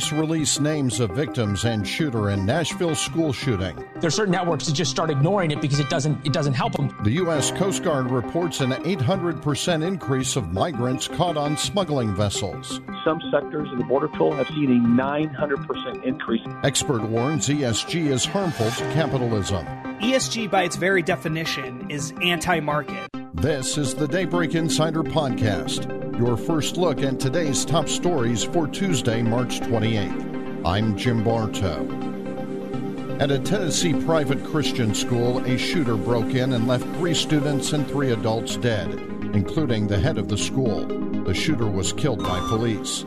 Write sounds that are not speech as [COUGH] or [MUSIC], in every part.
Police release names of victims and shooter in Nashville school shooting. There are certain networks that just start ignoring it because it doesn't it doesn't help them. The U.S. Coast Guard reports an 800% increase of migrants caught on smuggling vessels. Some sectors of the border patrol have seen a 900% increase. Expert warns ESG is harmful to capitalism. ESG, by its very definition, is anti market. This is the Daybreak Insider Podcast your first look at today's top stories for Tuesday, March 28th. I'm Jim Bartow. At a Tennessee private Christian school, a shooter broke in and left three students and three adults dead, including the head of the school. The shooter was killed by police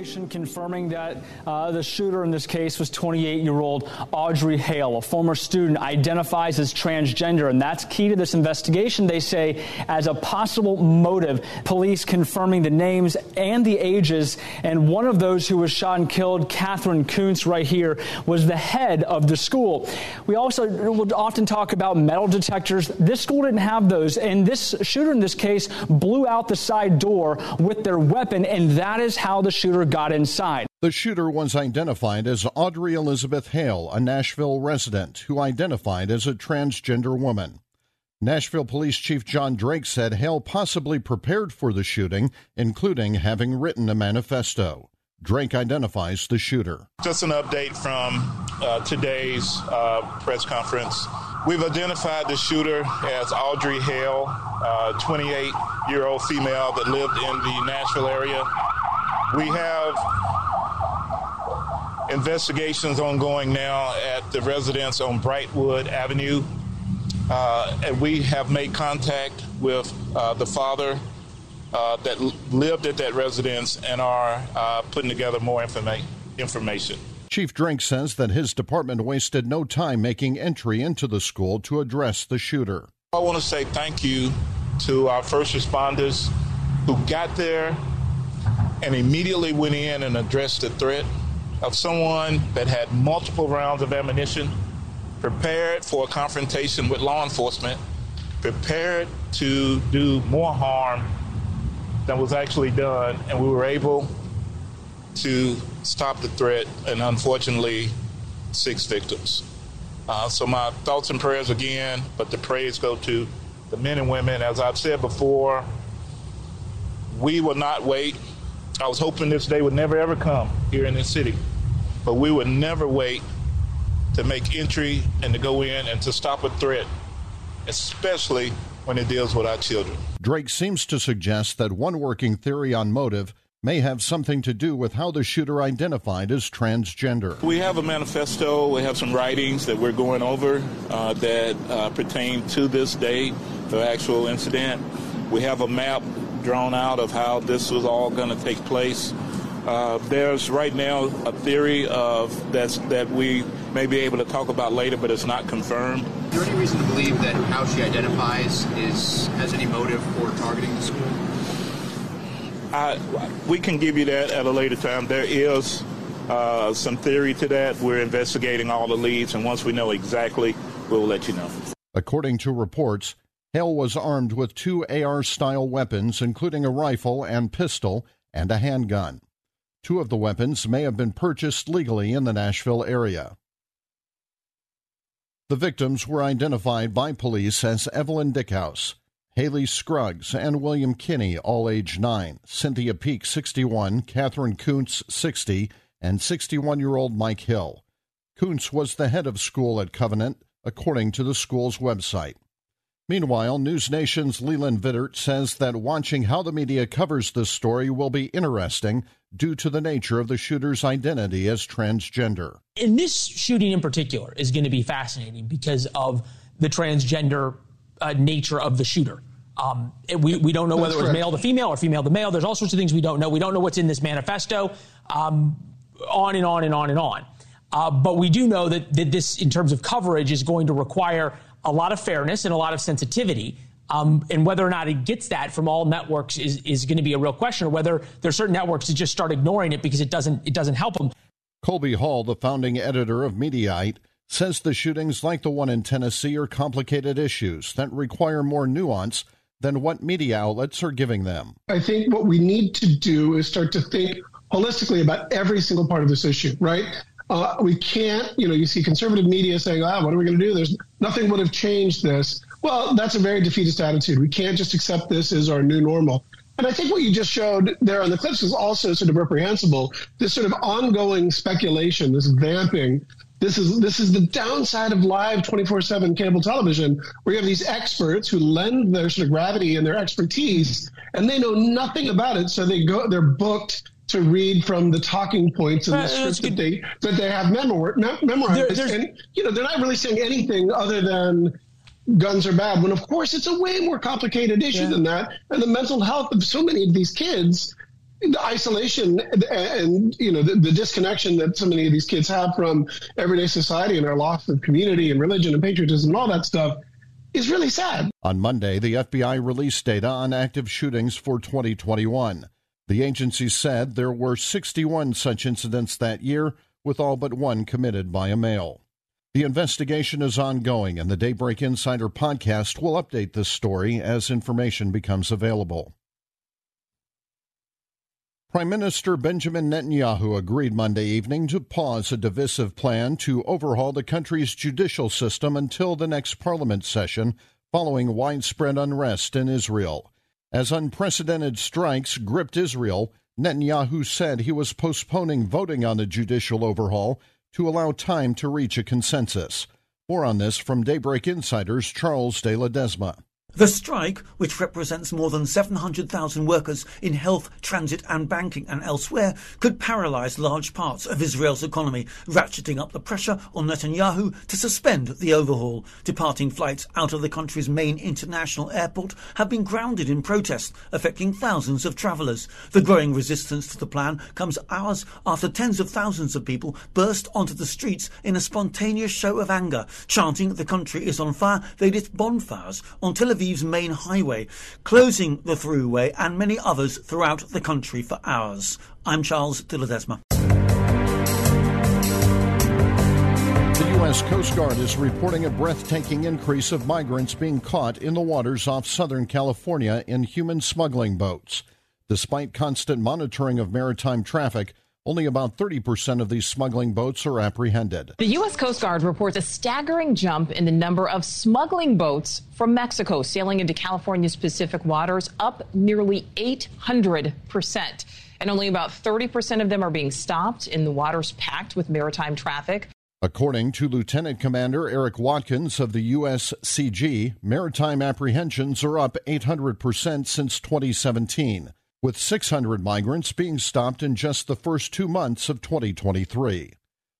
information confirming that uh, the shooter in this case was 28 year old Audrey Hale, a former student, identifies as transgender. And that's key to this investigation, they say, as a possible motive. Police confirming the names and the ages. And one of those who was shot and killed, Catherine Koonce, right here, was the head of the school. We also will often talk about metal detectors. This school didn't have those. And this shooter in this case blew out the side door with their weapon. And that is how the shooter got inside. The shooter was identified as Audrey Elizabeth Hale, a Nashville resident who identified as a transgender woman. Nashville Police Chief John Drake said Hale possibly prepared for the shooting, including having written a manifesto. Drake identifies the shooter. Just an update from uh, today's uh, press conference. We've identified the shooter as Audrey Hale, a 28 year old female that lived in the Nashville area. We have investigations ongoing now at the residence on Brightwood Avenue. Uh, and we have made contact with uh, the father uh, that lived at that residence and are uh, putting together more informa- information. Chief Drake says that his department wasted no time making entry into the school to address the shooter. I want to say thank you to our first responders who got there and immediately went in and addressed the threat of someone that had multiple rounds of ammunition, prepared for a confrontation with law enforcement, prepared to do more harm than was actually done, and we were able to stop the threat and unfortunately six victims. Uh, so my thoughts and prayers again, but the praise go to the men and women. As I've said before, we will not wait I was hoping this day would never ever come here in this city, but we would never wait to make entry and to go in and to stop a threat, especially when it deals with our children. Drake seems to suggest that one working theory on motive may have something to do with how the shooter identified as transgender. We have a manifesto, we have some writings that we're going over uh, that uh, pertain to this day, the actual incident. We have a map drawn out of how this was all going to take place. Uh, there's right now a theory of that's that we may be able to talk about later, but it's not confirmed. Is there any reason to believe that how she identifies is has any motive for targeting the school? I, we can give you that at a later time. There is uh, some theory to that. We're investigating all the leads, and once we know exactly, we'll let you know. According to reports, Hale was armed with two AR style weapons, including a rifle and pistol and a handgun. Two of the weapons may have been purchased legally in the Nashville area. The victims were identified by police as Evelyn Dieckhaus, Hallie Scruggs, and William Kinney, all age 9, Cynthia Peak, 61, Catherine Koonce, 60, and 61 year old Mike Hill. Koonce was the head of school at Covenant, according to the school's website. Meanwhile, News Nation's Leland Vittert says that watching how the media covers this story will be interesting due to the nature of the shooter's identity as transgender. And this shooting in particular is going to be fascinating because of the transgender uh, nature of the shooter. Um, we, we don't know whether it was male to female or female to male. There's all sorts of things we don't know. We don't know what's in this manifesto. Um, on and on and on and on. Uh, but we do know that, that this, in terms of coverage, is going to require a lot of fairness and a lot of sensitivity. Um, and whether or not it gets that from all networks is, is going to be a real question, or whether there are certain networks that just start ignoring it because it doesn't it doesn't help them. Colby Hall, the founding editor of Mediaite, says the shootings like the one in Tennessee are complicated issues that require more nuance than what media outlets are giving them. I think what we need to do is start to think holistically about every single part of this issue, right? Uh, we can't, you know, you see conservative media saying, ah, what are we going to do? There's nothing would have changed this. Well, that's a very defeatist attitude. We can't just accept this as our new normal. And I think what you just showed there on the clips is also sort of reprehensible. This sort of ongoing speculation, this vamping. This is this is the downside of live 24/7 cable television, where you have these experts who lend their sort of gravity and their expertise, and they know nothing about it, so they go they're booked to read from the talking points of the script that they that they have memor- memorized, there, and you know they're not really saying anything other than guns are bad. When of course it's a way more complicated issue yeah. than that, and the mental health of so many of these kids, the isolation and you know the, the disconnection that so many of these kids have from everyday society and our loss of community and religion and patriotism and all that stuff is really sad. On Monday, the FBI released data on active shootings for 2021. The agency said there were 61 such incidents that year, with all but one committed by a male. The investigation is ongoing, and the Daybreak Insider podcast will update this story as information becomes available. Prime Minister Benjamin Netanyahu agreed Monday evening to pause a divisive plan to overhaul the country's judicial system until the next parliament session following widespread unrest in Israel. As unprecedented strikes gripped Israel, Netanyahu said he was postponing voting on the judicial overhaul to allow time to reach a consensus. More on this from Daybreak Insider's Charles de Ledesma. The strike, which represents more than 700,000 workers in health, transit and banking and elsewhere, could paralyse large parts of Israel's economy, ratcheting up the pressure on Netanyahu to suspend the overhaul. Departing flights out of the country's main international airport have been grounded in protest, affecting thousands of travellers. The growing resistance to the plan comes hours after tens of thousands of people burst onto the streets in a spontaneous show of anger, chanting the country is on fire. They lit bonfires on television Aviv's main highway, closing the throughway and many others throughout the country for hours. I'm Charles de Ledesma. The U.S. Coast Guard is reporting a breathtaking increase of migrants being caught in the waters off Southern California in human smuggling boats. Despite constant monitoring of maritime traffic, only about 30% of these smuggling boats are apprehended. The U.S. Coast Guard reports a staggering jump in the number of smuggling boats from Mexico sailing into California's Pacific waters, up nearly 800%. And only about 30% of them are being stopped in the waters packed with maritime traffic. According to Lieutenant Commander Eric Watkins of the USCG, maritime apprehensions are up 800% since 2017 with 600 migrants being stopped in just the first two months of 2023.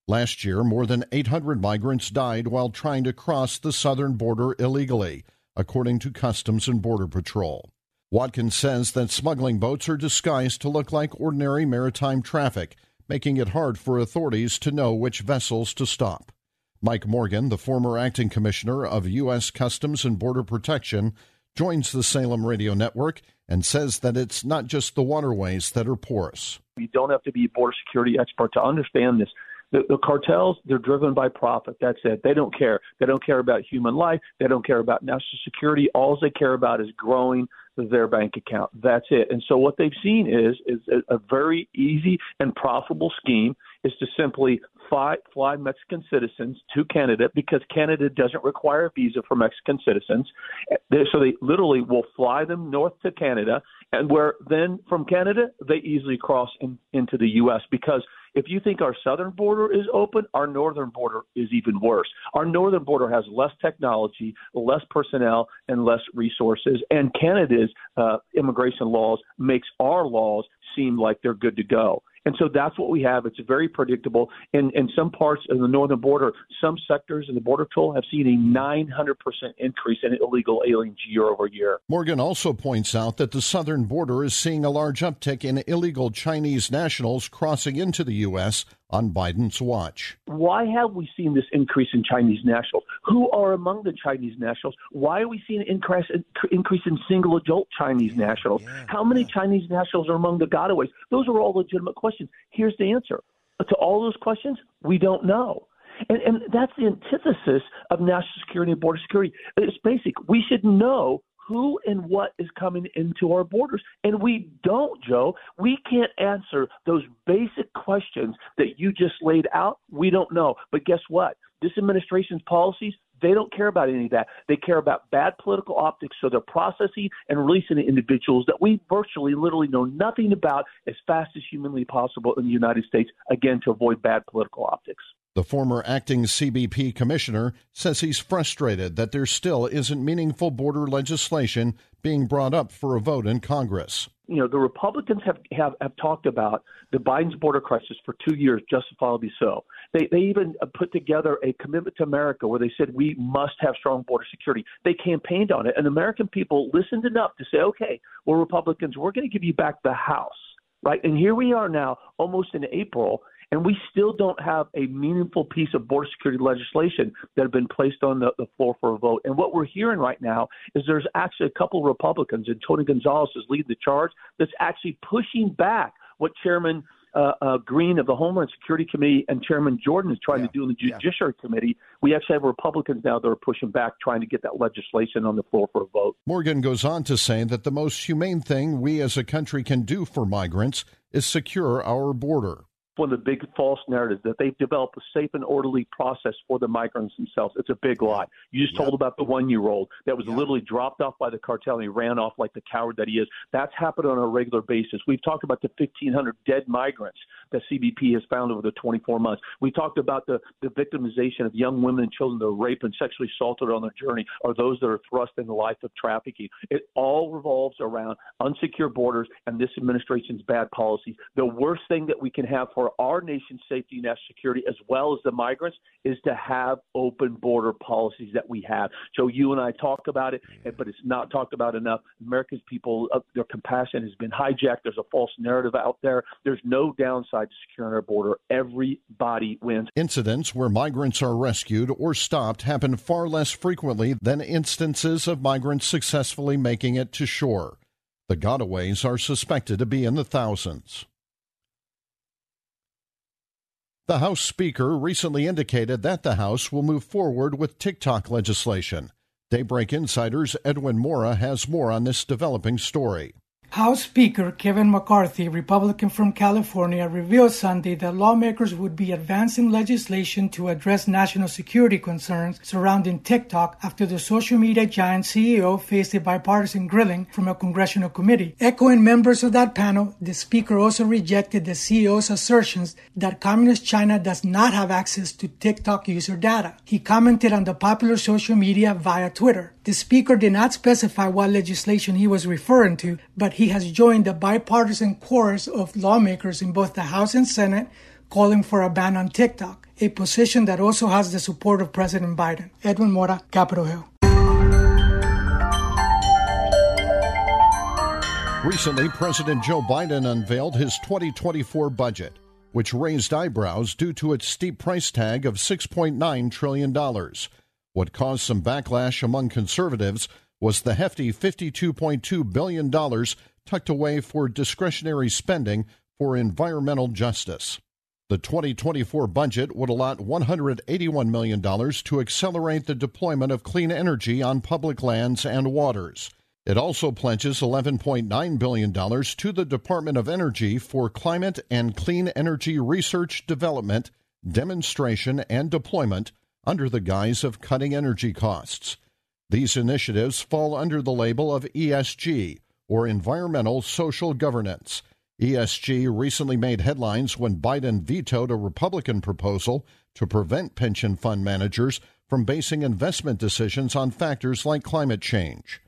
Last year, more than 800 migrants died while trying to cross the southern border illegally, according to Customs and Border Patrol. Watkins says that smuggling boats are disguised to look like ordinary maritime traffic, making it hard for authorities to know which vessels to stop. Mike Morgan, the former acting commissioner of U.S. Customs and Border Protection, joins the Salem Radio Network and says that it's not just the waterways that are porous. You don't have to be a border security expert to understand this. The, the, cartels, they're driven by profit. That's it. They don't care. They don't care about human life. They don't care about national security. All they care about is growing their bank account. That's it. And so what they've seen is is a, a very easy and profitable scheme is to simply fly, fly Mexican citizens to Canada because Canada doesn't require a visa for Mexican citizens. So they literally will fly them north to Canada, and where then from Canada they easily cross in, into the U.S. because if you think our southern border is open, our northern border is even worse. Our northern border has less technology, less personnel, and less resources. And Canada's uh, immigration laws makes our laws seem like they're good to go. And so that's what we have. It's very predictable. In, in some parts of the northern border, some sectors in the border toll have seen a 900% increase in illegal aliens year over year. Morgan also points out that the southern border is seeing a large uptick in illegal Chinese nationals crossing into the U.S. on Biden's watch. Why have we seen this increase in Chinese nationals? Who are among the Chinese nationals? Why are we seeing an increase, increase in single adult Chinese nationals? Yeah, How many yeah. Chinese nationals are among the gotaways? Those are all legitimate questions. Here's the answer to all those questions we don't know. And, and that's the antithesis of national security and border security. It's basic. We should know who and what is coming into our borders. And we don't, Joe. We can't answer those basic questions that you just laid out. We don't know. But guess what? This administration's policies, they don't care about any of that. They care about bad political optics. So they're processing and releasing individuals that we virtually, literally know nothing about as fast as humanly possible in the United States, again, to avoid bad political optics. The former acting CBP commissioner says he's frustrated that there still isn't meaningful border legislation being brought up for a vote in Congress. You know, the Republicans have, have, have talked about the Biden's border crisis for two years, justifiably so. They, they even put together a commitment to America where they said we must have strong border security. They campaigned on it, and American people listened enough to say, okay, well, Republicans, we're going to give you back the House right? And here we are now, almost in April, and we still don't have a meaningful piece of border security legislation that have been placed on the, the floor for a vote. And what we're hearing right now is there's actually a couple of Republicans, and Tony Gonzales is leading the charge, that's actually pushing back what Chairman uh, uh, Green of the Homeland Security Committee and Chairman Jordan is trying yeah. to do in the Judiciary yeah. Committee. We actually have Republicans now that are pushing back, trying to get that legislation on the floor for a vote. Morgan goes on to say that the most humane thing we as a country can do for migrants is secure our border one of the big false narratives that they've developed a safe and orderly process for the migrants themselves. It's a big lie. You just yep. told about the one year old that was yep. literally dropped off by the cartel and he ran off like the coward that he is. That's happened on a regular basis. We've talked about the 1,500 dead migrants that CBP has found over the 24 months. We talked about the, the victimization of young women and children that are raped and sexually assaulted on their journey or those that are thrust in the life of trafficking. It all revolves around unsecure borders and this administration's bad policies. The worst thing that we can have for our nation's safety and national security, as well as the migrants, is to have open border policies that we have. So you and I talk about it, but it's not talked about enough. America's people, uh, their compassion has been hijacked. There's a false narrative out there. There's no downside to securing our border. Everybody wins. Incidents where migrants are rescued or stopped happen far less frequently than instances of migrants successfully making it to shore. The gotaways are suspected to be in the thousands. The House Speaker recently indicated that the House will move forward with TikTok legislation. Daybreak Insider's Edwin Mora has more on this developing story. House Speaker Kevin McCarthy, Republican from California, revealed Sunday that lawmakers would be advancing legislation to address national security concerns surrounding TikTok after the social media giant CEO faced a bipartisan grilling from a congressional committee. Echoing members of that panel, the Speaker also rejected the CEO's assertions that Communist China does not have access to TikTok user data. He commented on the popular social media via Twitter. The Speaker did not specify what legislation he was referring to, but he has joined the bipartisan chorus of lawmakers in both the House and Senate calling for a ban on TikTok, a position that also has the support of President Biden. Edwin Mora, Capitol Hill. Recently, President Joe Biden unveiled his 2024 budget, which raised eyebrows due to its steep price tag of $6.9 trillion. What caused some backlash among conservatives was the hefty $52.2 billion tucked away for discretionary spending for environmental justice. The 2024 budget would allot $181 million to accelerate the deployment of clean energy on public lands and waters. It also pledges $11.9 billion to the Department of Energy for climate and clean energy research, development, demonstration, and deployment under the guise of cutting energy costs. These initiatives fall under the label of ESG, or Environmental Social Governance. ESG recently made headlines when Biden vetoed a Republican proposal to prevent pension fund managers from basing investment decisions on factors like climate change.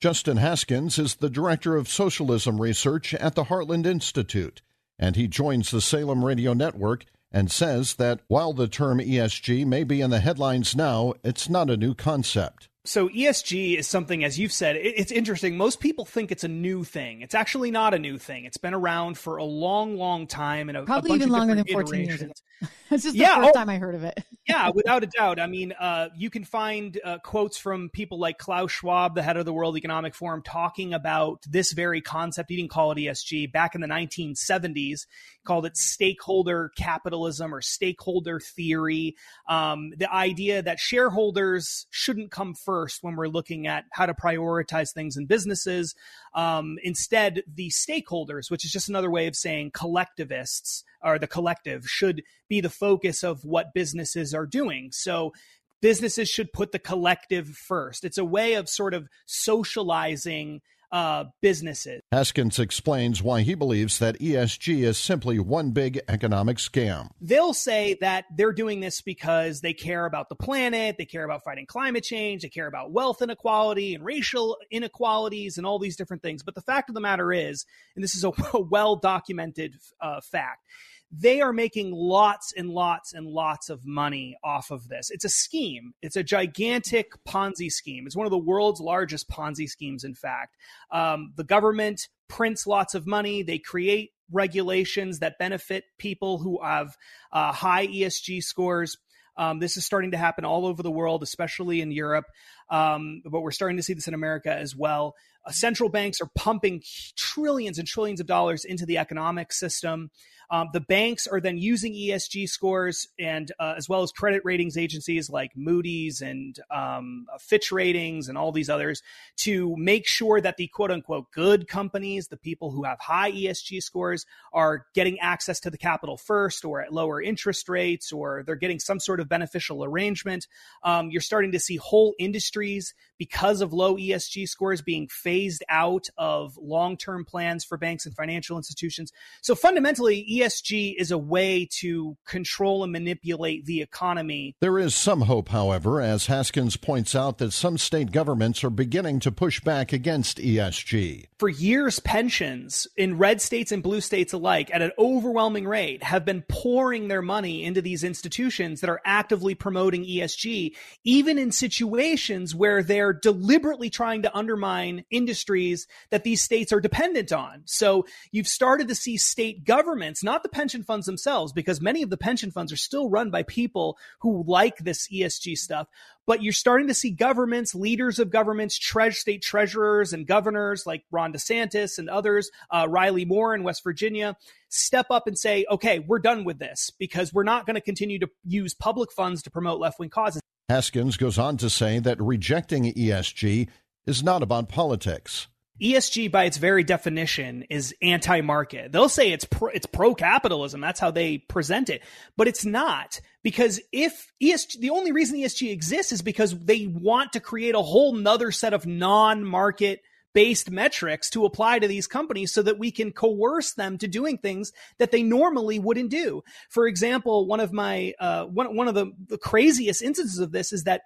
Justin Haskins is the Director of Socialism Research at the Heartland Institute. And he joins the Salem Radio Network and says that while the term ESG may be in the headlines now, it's not a new concept. So ESG is something, as you've said, it's interesting. Most people think it's a new thing. It's actually not a new thing. It's been around for a long, long time, and a, probably a even longer than 14 years [LAUGHS] It's just the yeah, first oh, time I heard of it. yeah, [LAUGHS] without a doubt. I mean, uh, you can find uh, quotes from people like Klaus Schwab, the head of the World Economic Forum, talking about this very concept. He didn't call it ESG back in the 1970s. called it stakeholder capitalism or stakeholder theory. Um, the idea that shareholders shouldn't come first when we're looking at how to prioritize things in businesses. Um, instead, the stakeholders, which is just another way of saying collectivists or the collective, should be the focus of what businesses are doing. So businesses should put the collective first. It's a way of sort of socializing uh, businesses. Haskins explains why he believes that ESG is simply one big economic scam. They'll say that they're doing this because they care about the planet, they care about fighting climate change, they care about wealth inequality and racial inequalities and all these different things. But the fact of the matter is, and this is a, [LAUGHS] well documented uh, fact, they are making lots and lots and lots of money off of this. It's a scheme. It's a gigantic Ponzi scheme. It's one of the world's largest Ponzi schemes, in fact. Um, the government prints lots of money. They create regulations that benefit people who have uh, high ESG scores. Um, this is starting to happen all over the world, especially in Europe. Um, but we're starting to see this in America as well. Uh, central banks are pumping trillions and trillions of dollars into the economic system. Um, the banks are then using ESG scores and uh, as well as credit ratings agencies like Moody's and um, Fitch Ratings and all these others to make sure that the quote unquote good companies, the people who have high ESG scores, are getting access to the capital first or at lower interest rates or they're getting some sort of beneficial arrangement. Um, you're starting to see whole industries because of low ESG scores being phased out of long term plans for banks and financial institutions. So fundamentally, ESG is a way to control and manipulate the economy. There is some hope, however, as Haskins points out that some state governments are beginning to push back against ESG. For years, pensions in red states and blue states alike, at an overwhelming rate, have been pouring their money into these institutions that are actively promoting ESG, even in situations where they're deliberately trying to undermine industries that these states are dependent on. So you've started to see state governments not the pension funds themselves, because many of the pension funds are still run by people who like this ESG stuff. But you're starting to see governments, leaders of governments, tre- state treasurers and governors like Ron DeSantis and others, uh, Riley Moore in West Virginia, step up and say, okay, we're done with this because we're not going to continue to use public funds to promote left wing causes. Haskins goes on to say that rejecting ESG is not about politics. ESG by its very definition is anti-market. They'll say it's pro, it's pro-capitalism. That's how they present it, but it's not because if ESG, the only reason ESG exists is because they want to create a whole nother set of non-market based metrics to apply to these companies so that we can coerce them to doing things that they normally wouldn't do. For example, one of my uh, one one of the, the craziest instances of this is that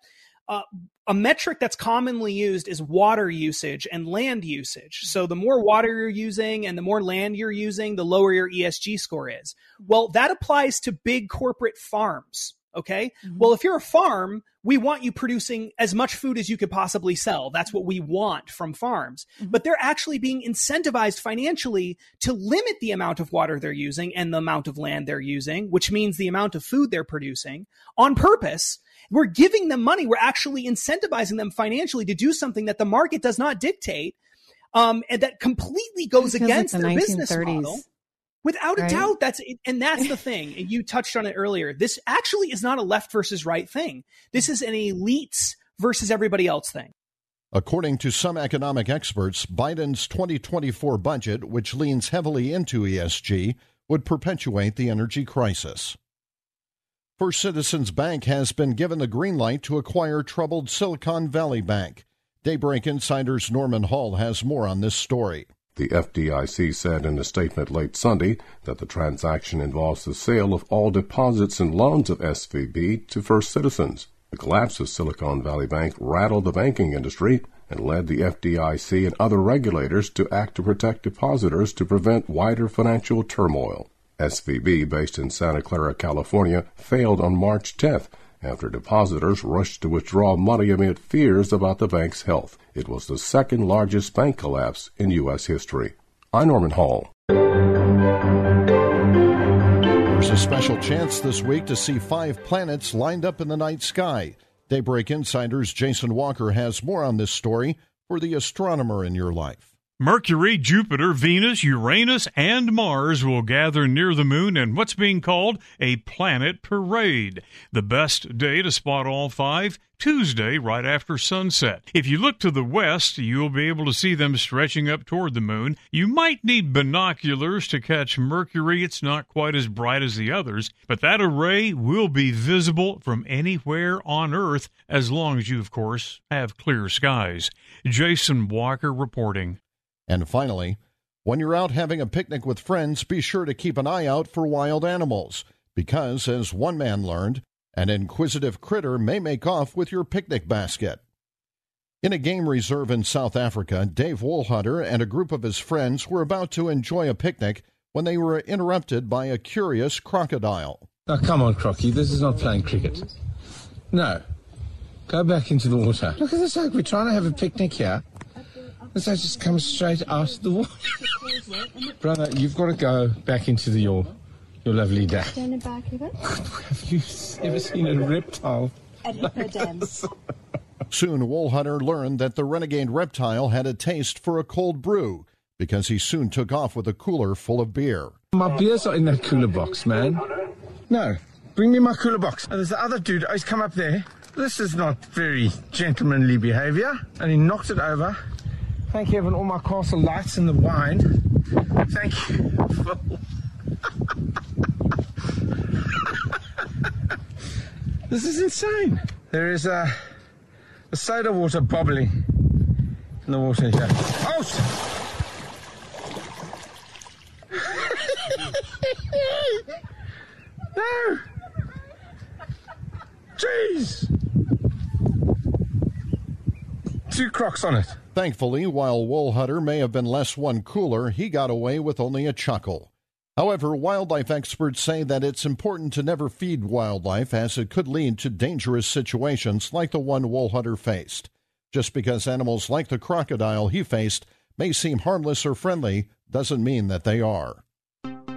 uh, a metric that's commonly used is water usage and land usage. So the more water you're using and the more land you're using, the lower your ESG score is. Well, that applies to big corporate farms. Okay. Mm-hmm. Well, if you're a farm, we want you producing as much food as you could possibly sell. That's what we want from farms. Mm-hmm. But they're actually being incentivized financially to limit the amount of water they're using and the amount of land they're using, which means the amount of food they're producing on purpose we're giving them money. We're actually incentivizing them financially to do something that the market does not dictate. Um, and that completely goes against like the their business model. Without right? a doubt, that's and that's the [LAUGHS] thing. You touched on it earlier. This actually is not a left versus right thing. This is an elites versus everybody else thing. According to some economic experts, Biden's 2024 budget, which leans heavily into ESG, would perpetuate the energy crisis. First Citizens Bank has been given the green light to acquire troubled Silicon Valley Bank. Daybreak Insider's Norman Hall has more on this story. The FDIC said in a statement late Sunday that the transaction involves the sale of all deposits and loans of SVB to First Citizens. The collapse of Silicon Valley Bank rattled the banking industry and led the FDIC and other regulators to act to protect depositors to prevent wider financial turmoil. SVB, based in Santa Clara, California, failed on March 10th after depositors rushed to withdraw money amid fears about the bank's health. It was the second largest bank collapse in U.S. history. I'm Norman Hall. There's a special chance this week to see five planets lined up in the night sky. Daybreak Insider's Jason Walker has more on this story for the astronomer in your life. Mercury, Jupiter, Venus, Uranus, and Mars will gather near the moon in what's being called a planet parade. The best day to spot all five, Tuesday, right after sunset. If you look to the west, you'll be able to see them stretching up toward the moon. You might need binoculars to catch Mercury. It's not quite as bright as the others, but that array will be visible from anywhere on Earth as long as you, of course, have clear skies. Jason Walker reporting. And finally, when you're out having a picnic with friends, be sure to keep an eye out for wild animals, because, as one man learned, an inquisitive critter may make off with your picnic basket. In a game reserve in South Africa, Dave Woolhunter and a group of his friends were about to enjoy a picnic when they were interrupted by a curious crocodile. Oh, come on, Crocky, this is not playing cricket. No. Go back into the water. Look at this, Oak. We're trying to have a picnic here. This has just come straight out of the water. [LAUGHS] Brother, you've got to go back into the, your, your lovely dad. Stand back a bit. Have you [LAUGHS] ever seen a reptile? At hippodams. Soon, Woolhunter learned that the renegade reptile had a taste for a cold brew because he soon took off with a cooler full of beer. My beers are in that cooler box, man. No, bring me my cooler box. And there's the other dude, oh, he's come up there. This is not very gentlemanly behavior. And he knocked it over. Thank you, having all my Castle Lites and the wine. Thank you. [LAUGHS] this is insane. There is a, a soda water bubbling in the water here. Oh! [LAUGHS] no! Jeez! Two crocs on it. Thankfully, while Woolhunter may have been less one cooler, he got away with only a chuckle. However, wildlife experts say that it's important to never feed wildlife as it could lead to dangerous situations like the one Woolhunter faced. Just because animals like the crocodile he faced may seem harmless or friendly doesn't mean that they are.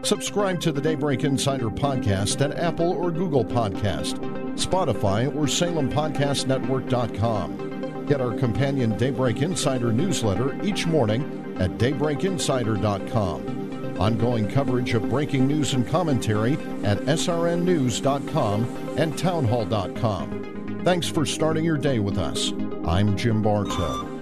Subscribe to the Daybreak Insider podcast at Apple or Google Podcast, Spotify, or SalemPodcastNetwork.com. Get our companion Daybreak Insider newsletter each morning at DaybreakInsider.com. Ongoing coverage of breaking news and commentary at SRNNews.com and Townhall.com. Thanks for starting your day with us. I'm Jim Bartow.